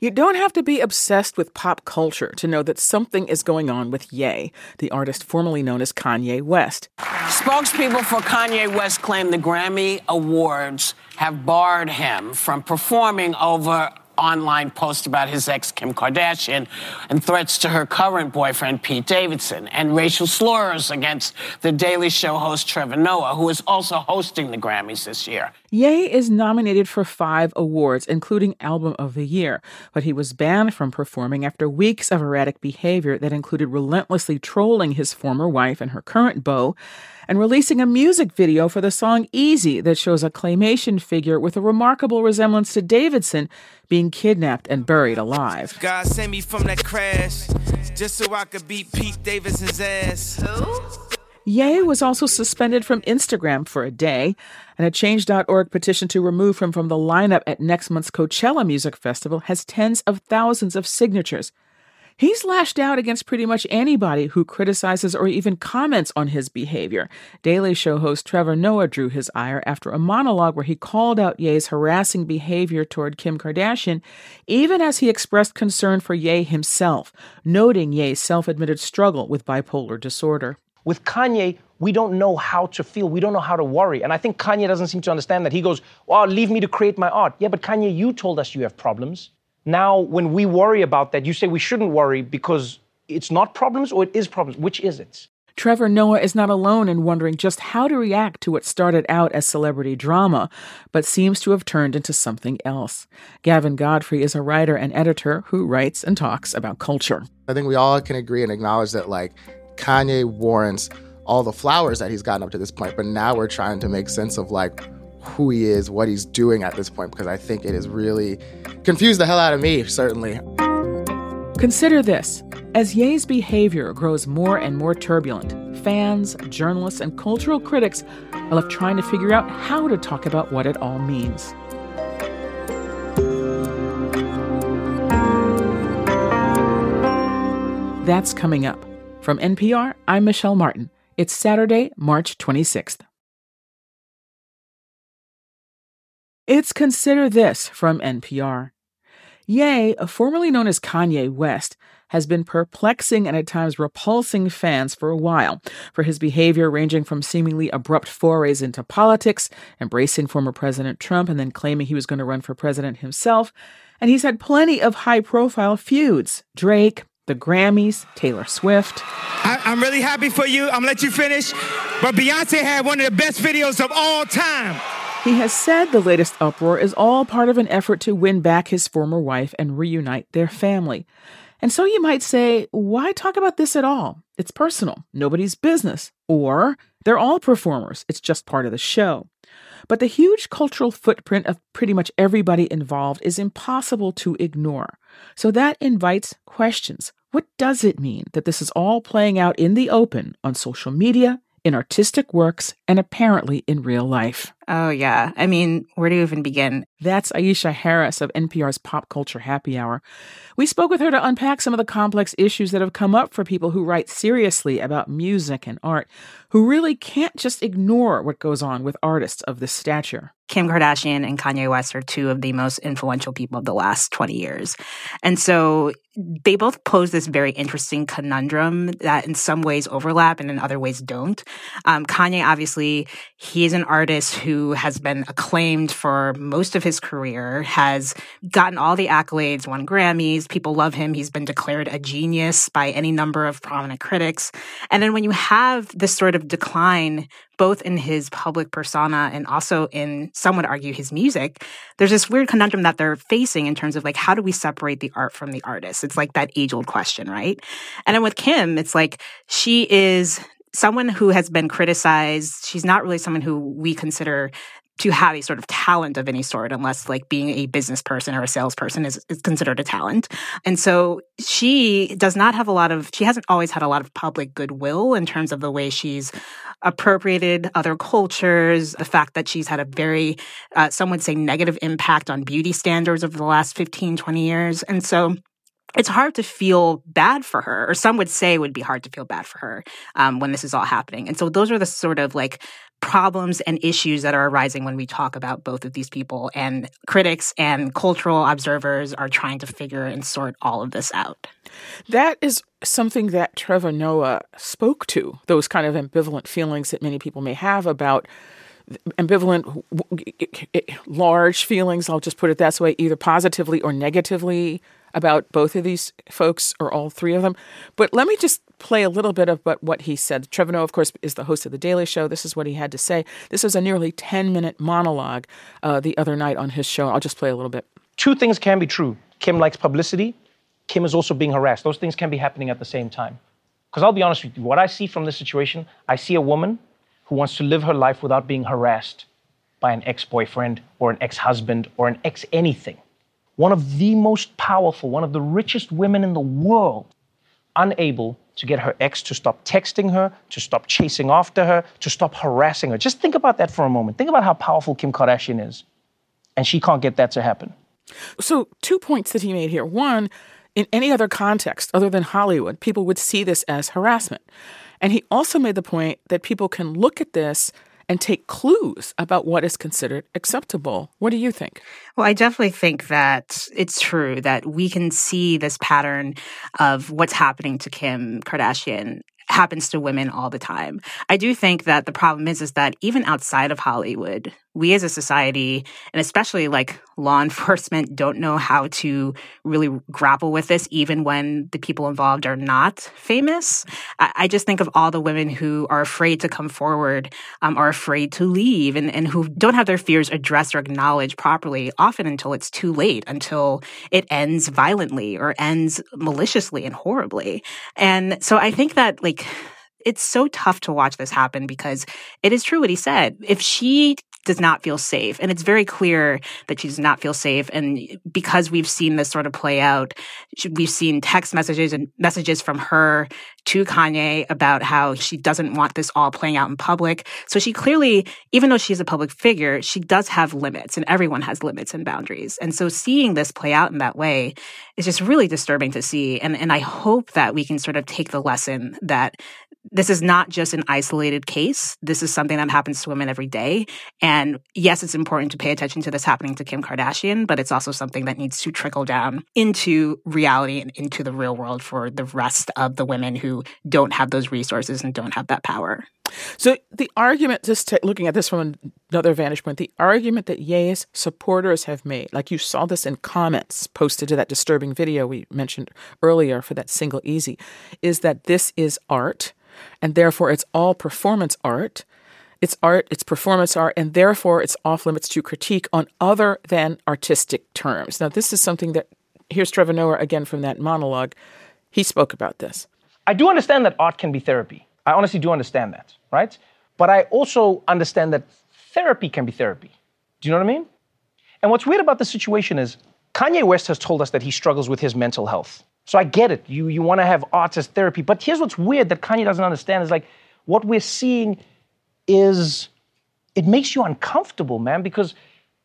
You don't have to be obsessed with pop culture to know that something is going on with Ye, the artist formerly known as Kanye West. Spokespeople for Kanye West claim the Grammy Awards have barred him from performing over online post about his ex Kim Kardashian and threats to her current boyfriend Pete Davidson and racial slurs against the Daily Show host Trevor Noah, who is also hosting the Grammys this year. Ye is nominated for five awards, including Album of the Year, but he was banned from performing after weeks of erratic behavior that included relentlessly trolling his former wife and her current beau and releasing a music video for the song Easy that shows a claymation figure with a remarkable resemblance to Davidson being kidnapped and buried alive. God sent me from that crash just so I could beat Pete Davidson's ass. Who? Ye was also suspended from Instagram for a day, and a Change.org petition to remove him from the lineup at next month's Coachella Music Festival has tens of thousands of signatures. He's lashed out against pretty much anybody who criticizes or even comments on his behavior. Daily Show host Trevor Noah drew his ire after a monologue where he called out Ye's harassing behavior toward Kim Kardashian, even as he expressed concern for Ye himself, noting Ye's self admitted struggle with bipolar disorder. With Kanye, we don't know how to feel. We don't know how to worry. And I think Kanye doesn't seem to understand that. He goes, Well, leave me to create my art. Yeah, but Kanye, you told us you have problems. Now, when we worry about that, you say we shouldn't worry because it's not problems or it is problems. Which is it? Trevor Noah is not alone in wondering just how to react to what started out as celebrity drama, but seems to have turned into something else. Gavin Godfrey is a writer and editor who writes and talks about culture. I think we all can agree and acknowledge that, like, Kanye warrants all the flowers that he's gotten up to this point, but now we're trying to make sense of, like, who he is, what he's doing at this point, because I think it has really confused the hell out of me, certainly. Consider this as Ye's behavior grows more and more turbulent, fans, journalists, and cultural critics are left trying to figure out how to talk about what it all means. That's coming up. From NPR, I'm Michelle Martin. It's Saturday, March 26th. It's Consider This from NPR. Ye, formerly known as Kanye West, has been perplexing and at times repulsing fans for a while for his behavior ranging from seemingly abrupt forays into politics, embracing former President Trump and then claiming he was going to run for president himself. And he's had plenty of high profile feuds Drake, the Grammys, Taylor Swift. I, am really happy for you. I'm gonna let you finish. But Beyonce had one of the best videos of all time. He has said the latest uproar is all part of an effort to win back his former wife and reunite their family. And so you might say, why talk about this at all? It's personal, nobody's business. Or they're all performers, it's just part of the show. But the huge cultural footprint of pretty much everybody involved is impossible to ignore. So that invites questions. What does it mean that this is all playing out in the open on social media, in artistic works, and apparently in real life? Oh, yeah. I mean, where do you even begin? That's Aisha Harris of NPR's Pop Culture Happy Hour. We spoke with her to unpack some of the complex issues that have come up for people who write seriously about music and art, who really can't just ignore what goes on with artists of this stature. Kim Kardashian and Kanye West are two of the most influential people of the last 20 years. And so they both pose this very interesting conundrum that in some ways overlap and in other ways don't. Um, Kanye, obviously, he is an artist who has been acclaimed for most of his career, has gotten all the accolades, won Grammys. People love him. He's been declared a genius by any number of prominent critics. And then when you have this sort of decline, both in his public persona and also in, some would argue, his music, there's this weird conundrum that they're facing in terms of like, how do we separate the art from the artist? It's like that age old question, right? And then with Kim, it's like she is someone who has been criticized. She's not really someone who we consider to have a sort of talent of any sort, unless like being a business person or a salesperson is, is considered a talent. And so she does not have a lot of, she hasn't always had a lot of public goodwill in terms of the way she's appropriated other cultures, the fact that she's had a very, uh, some would say negative impact on beauty standards over the last 15, 20 years. And so it's hard to feel bad for her, or some would say it would be hard to feel bad for her um, when this is all happening. And so those are the sort of like problems and issues that are arising when we talk about both of these people. And critics and cultural observers are trying to figure and sort all of this out. That is something that Trevor Noah spoke to, those kind of ambivalent feelings that many people may have about ambivalent, large feelings, I'll just put it that way, either positively or negatively about both of these folks or all three of them. But let me just play a little bit of what he said. Trevor Noah, of course, is the host of The Daily Show. This is what he had to say. This was a nearly 10 minute monologue uh, the other night on his show. I'll just play a little bit. Two things can be true Kim likes publicity, Kim is also being harassed. Those things can be happening at the same time. Because I'll be honest with you, what I see from this situation, I see a woman who wants to live her life without being harassed by an ex boyfriend or an ex husband or an ex anything. One of the most powerful, one of the richest women in the world, unable to get her ex to stop texting her, to stop chasing after her, to stop harassing her. Just think about that for a moment. Think about how powerful Kim Kardashian is. And she can't get that to happen. So, two points that he made here. One, in any other context other than Hollywood, people would see this as harassment. And he also made the point that people can look at this and take clues about what is considered acceptable. What do you think? Well, I definitely think that it's true that we can see this pattern of what's happening to Kim Kardashian happens to women all the time. I do think that the problem is is that even outside of Hollywood, we as a society and especially like law enforcement don't know how to really grapple with this even when the people involved are not famous i, just think of all the women who are afraid to come forward um, are afraid to leave and, and who don't have their fears addressed or acknowledged properly often until it's too late until it ends violently or ends maliciously and horribly and so i think that like it's so tough to watch this happen because it is true what he said. If she does not feel safe. And it's very clear that she does not feel safe. And because we've seen this sort of play out, we've seen text messages and messages from her to Kanye about how she doesn't want this all playing out in public. So she clearly, even though she's a public figure, she does have limits and everyone has limits and boundaries. And so seeing this play out in that way is just really disturbing to see. And, and I hope that we can sort of take the lesson that this is not just an isolated case. This is something that happens to women every day. And yes, it's important to pay attention to this happening to Kim Kardashian, but it's also something that needs to trickle down into reality and into the real world for the rest of the women who don't have those resources and don't have that power. So the argument, just t- looking at this from another vantage point, the argument that Ye's supporters have made, like you saw this in comments posted to that disturbing video we mentioned earlier for that single easy, is that this is art and therefore it's all performance art. It's art, it's performance art, and therefore it's off limits to critique on other than artistic terms. Now, this is something that, here's Trevor Noah again from that monologue. He spoke about this. I do understand that art can be therapy. I honestly do understand that, right? But I also understand that therapy can be therapy. Do you know what I mean? And what's weird about the situation is Kanye West has told us that he struggles with his mental health. So I get it. You, you want to have arts as therapy. But here's what's weird that Kanye doesn't understand is like what we're seeing is it makes you uncomfortable, man, because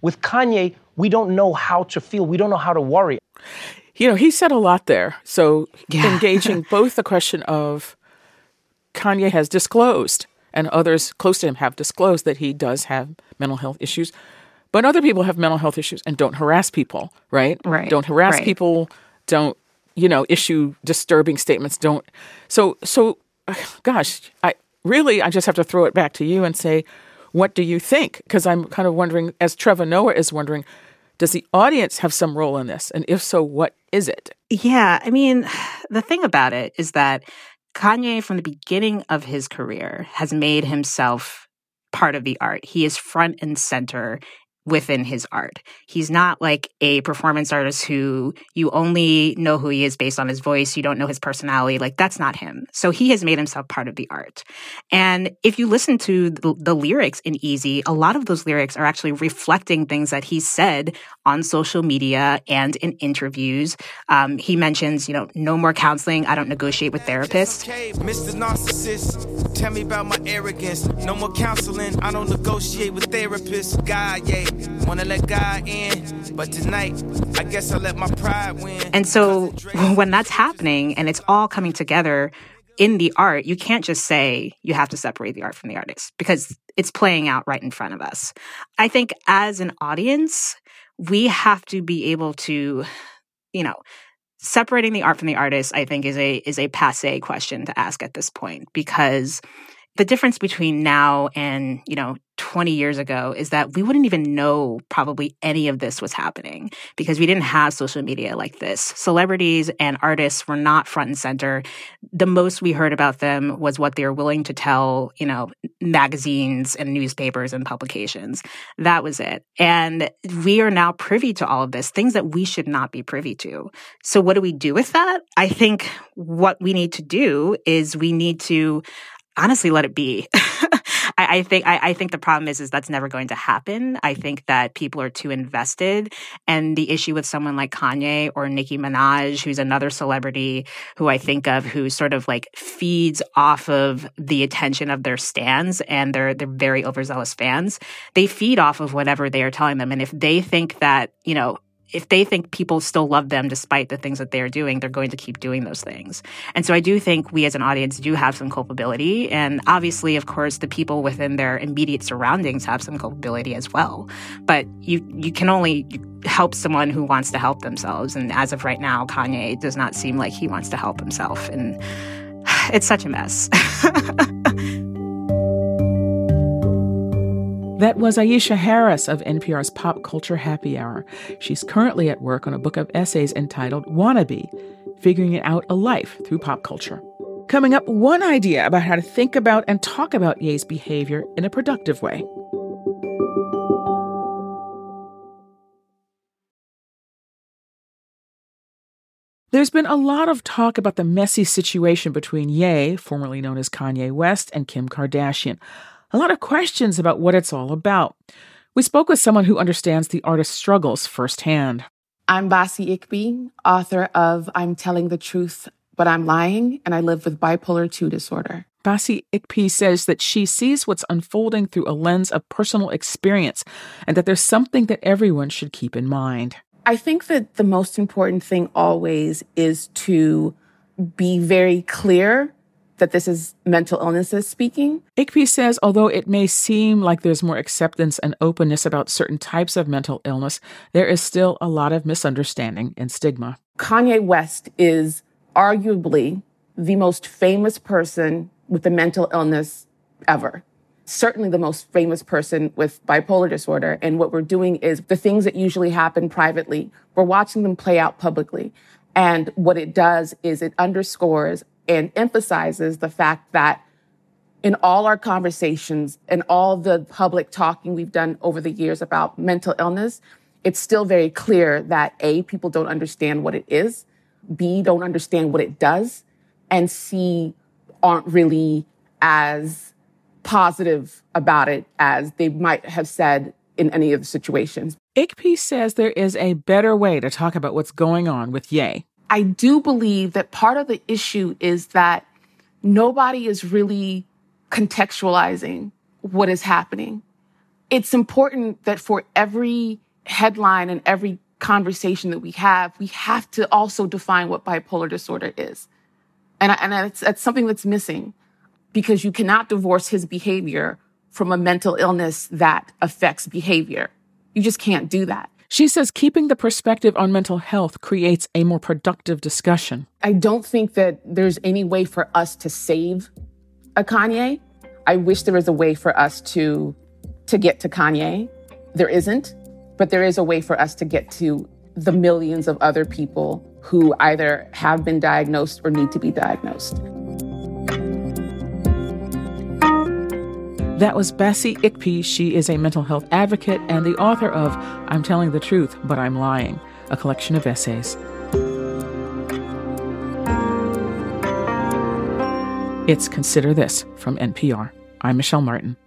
with Kanye, we don't know how to feel. We don't know how to worry. You know, he said a lot there. So yeah. engaging both the question of Kanye has disclosed and others close to him have disclosed that he does have mental health issues. But other people have mental health issues and don't harass people, right? Right. Don't harass right. people, don't you know, issue disturbing statements. Don't. So, so, gosh, I really, I just have to throw it back to you and say, what do you think? Because I'm kind of wondering, as Trevor Noah is wondering, does the audience have some role in this? And if so, what is it? Yeah. I mean, the thing about it is that Kanye, from the beginning of his career, has made himself part of the art. He is front and center within his art. He's not like a performance artist who you only know who he is based on his voice, you don't know his personality. Like that's not him. So he has made himself part of the art. And if you listen to the, the lyrics in Easy, a lot of those lyrics are actually reflecting things that he said on social media and in interviews. Um, he mentions, you know, no more counseling. I don't negotiate with therapists. Mr. Narcissist, tell me about my arrogance. No more counseling. I don't negotiate with therapists. God, yeah. Wanna let God in, but tonight, I guess I let my pride win. And so when that's happening and it's all coming together, in the art, you can't just say you have to separate the art from the artist because it's playing out right in front of us. I think as an audience, we have to be able to, you know, separating the art from the artist, I think is a is a passe question to ask at this point because the difference between now and, you know, 20 years ago is that we wouldn't even know probably any of this was happening because we didn't have social media like this. Celebrities and artists were not front and center. The most we heard about them was what they were willing to tell, you know, magazines and newspapers and publications. That was it. And we are now privy to all of this, things that we should not be privy to. So what do we do with that? I think what we need to do is we need to honestly let it be. I, I, think I, I, think the problem is is that's never going to happen. I think that people are too invested, and the issue with someone like Kanye or Nicki Minaj, who's another celebrity who I think of, who sort of like feeds off of the attention of their stands and they're they're very overzealous fans. They feed off of whatever they are telling them, and if they think that you know if they think people still love them despite the things that they're doing, they're going to keep doing those things. And so I do think we as an audience do have some culpability. And obviously, of course, the people within their immediate surroundings have some culpability as well. But you, you can only help someone who wants to help themselves. And as of right now, Kanye does not seem like he wants to help himself. And it's such a mess. That was Aisha Harris of NPR's Pop Culture Happy Hour. She's currently at work on a book of essays entitled Wannabe Figuring It Out a Life Through Pop Culture. Coming up, one idea about how to think about and talk about Ye's behavior in a productive way. There's been a lot of talk about the messy situation between Ye, formerly known as Kanye West, and Kim Kardashian a lot of questions about what it's all about. We spoke with someone who understands the artist's struggles firsthand. I'm Bassey Ikpi, author of I'm Telling the Truth, But I'm Lying, and I live with bipolar 2 disorder. Bassey Ikpi says that she sees what's unfolding through a lens of personal experience and that there's something that everyone should keep in mind. I think that the most important thing always is to be very clear that this is mental illnesses speaking. Ikpi says although it may seem like there's more acceptance and openness about certain types of mental illness, there is still a lot of misunderstanding and stigma. Kanye West is arguably the most famous person with a mental illness ever. Certainly the most famous person with bipolar disorder. And what we're doing is the things that usually happen privately, we're watching them play out publicly. And what it does is it underscores and emphasizes the fact that in all our conversations and all the public talking we've done over the years about mental illness, it's still very clear that A, people don't understand what it is, B, don't understand what it does, and C, aren't really as positive about it as they might have said in any of the situations. Ikpi says there is a better way to talk about what's going on with Ye. I do believe that part of the issue is that nobody is really contextualizing what is happening. It's important that for every headline and every conversation that we have, we have to also define what bipolar disorder is. And, and it's, it's something that's missing because you cannot divorce his behavior from a mental illness that affects behavior. You just can't do that. She says keeping the perspective on mental health creates a more productive discussion. I don't think that there's any way for us to save a Kanye. I wish there was a way for us to to get to Kanye. There isn't, but there is a way for us to get to the millions of other people who either have been diagnosed or need to be diagnosed. That was Bassey Ikpi. She is a mental health advocate and the author of I'm Telling the Truth, But I'm Lying, a collection of essays. It's Consider This from NPR. I'm Michelle Martin.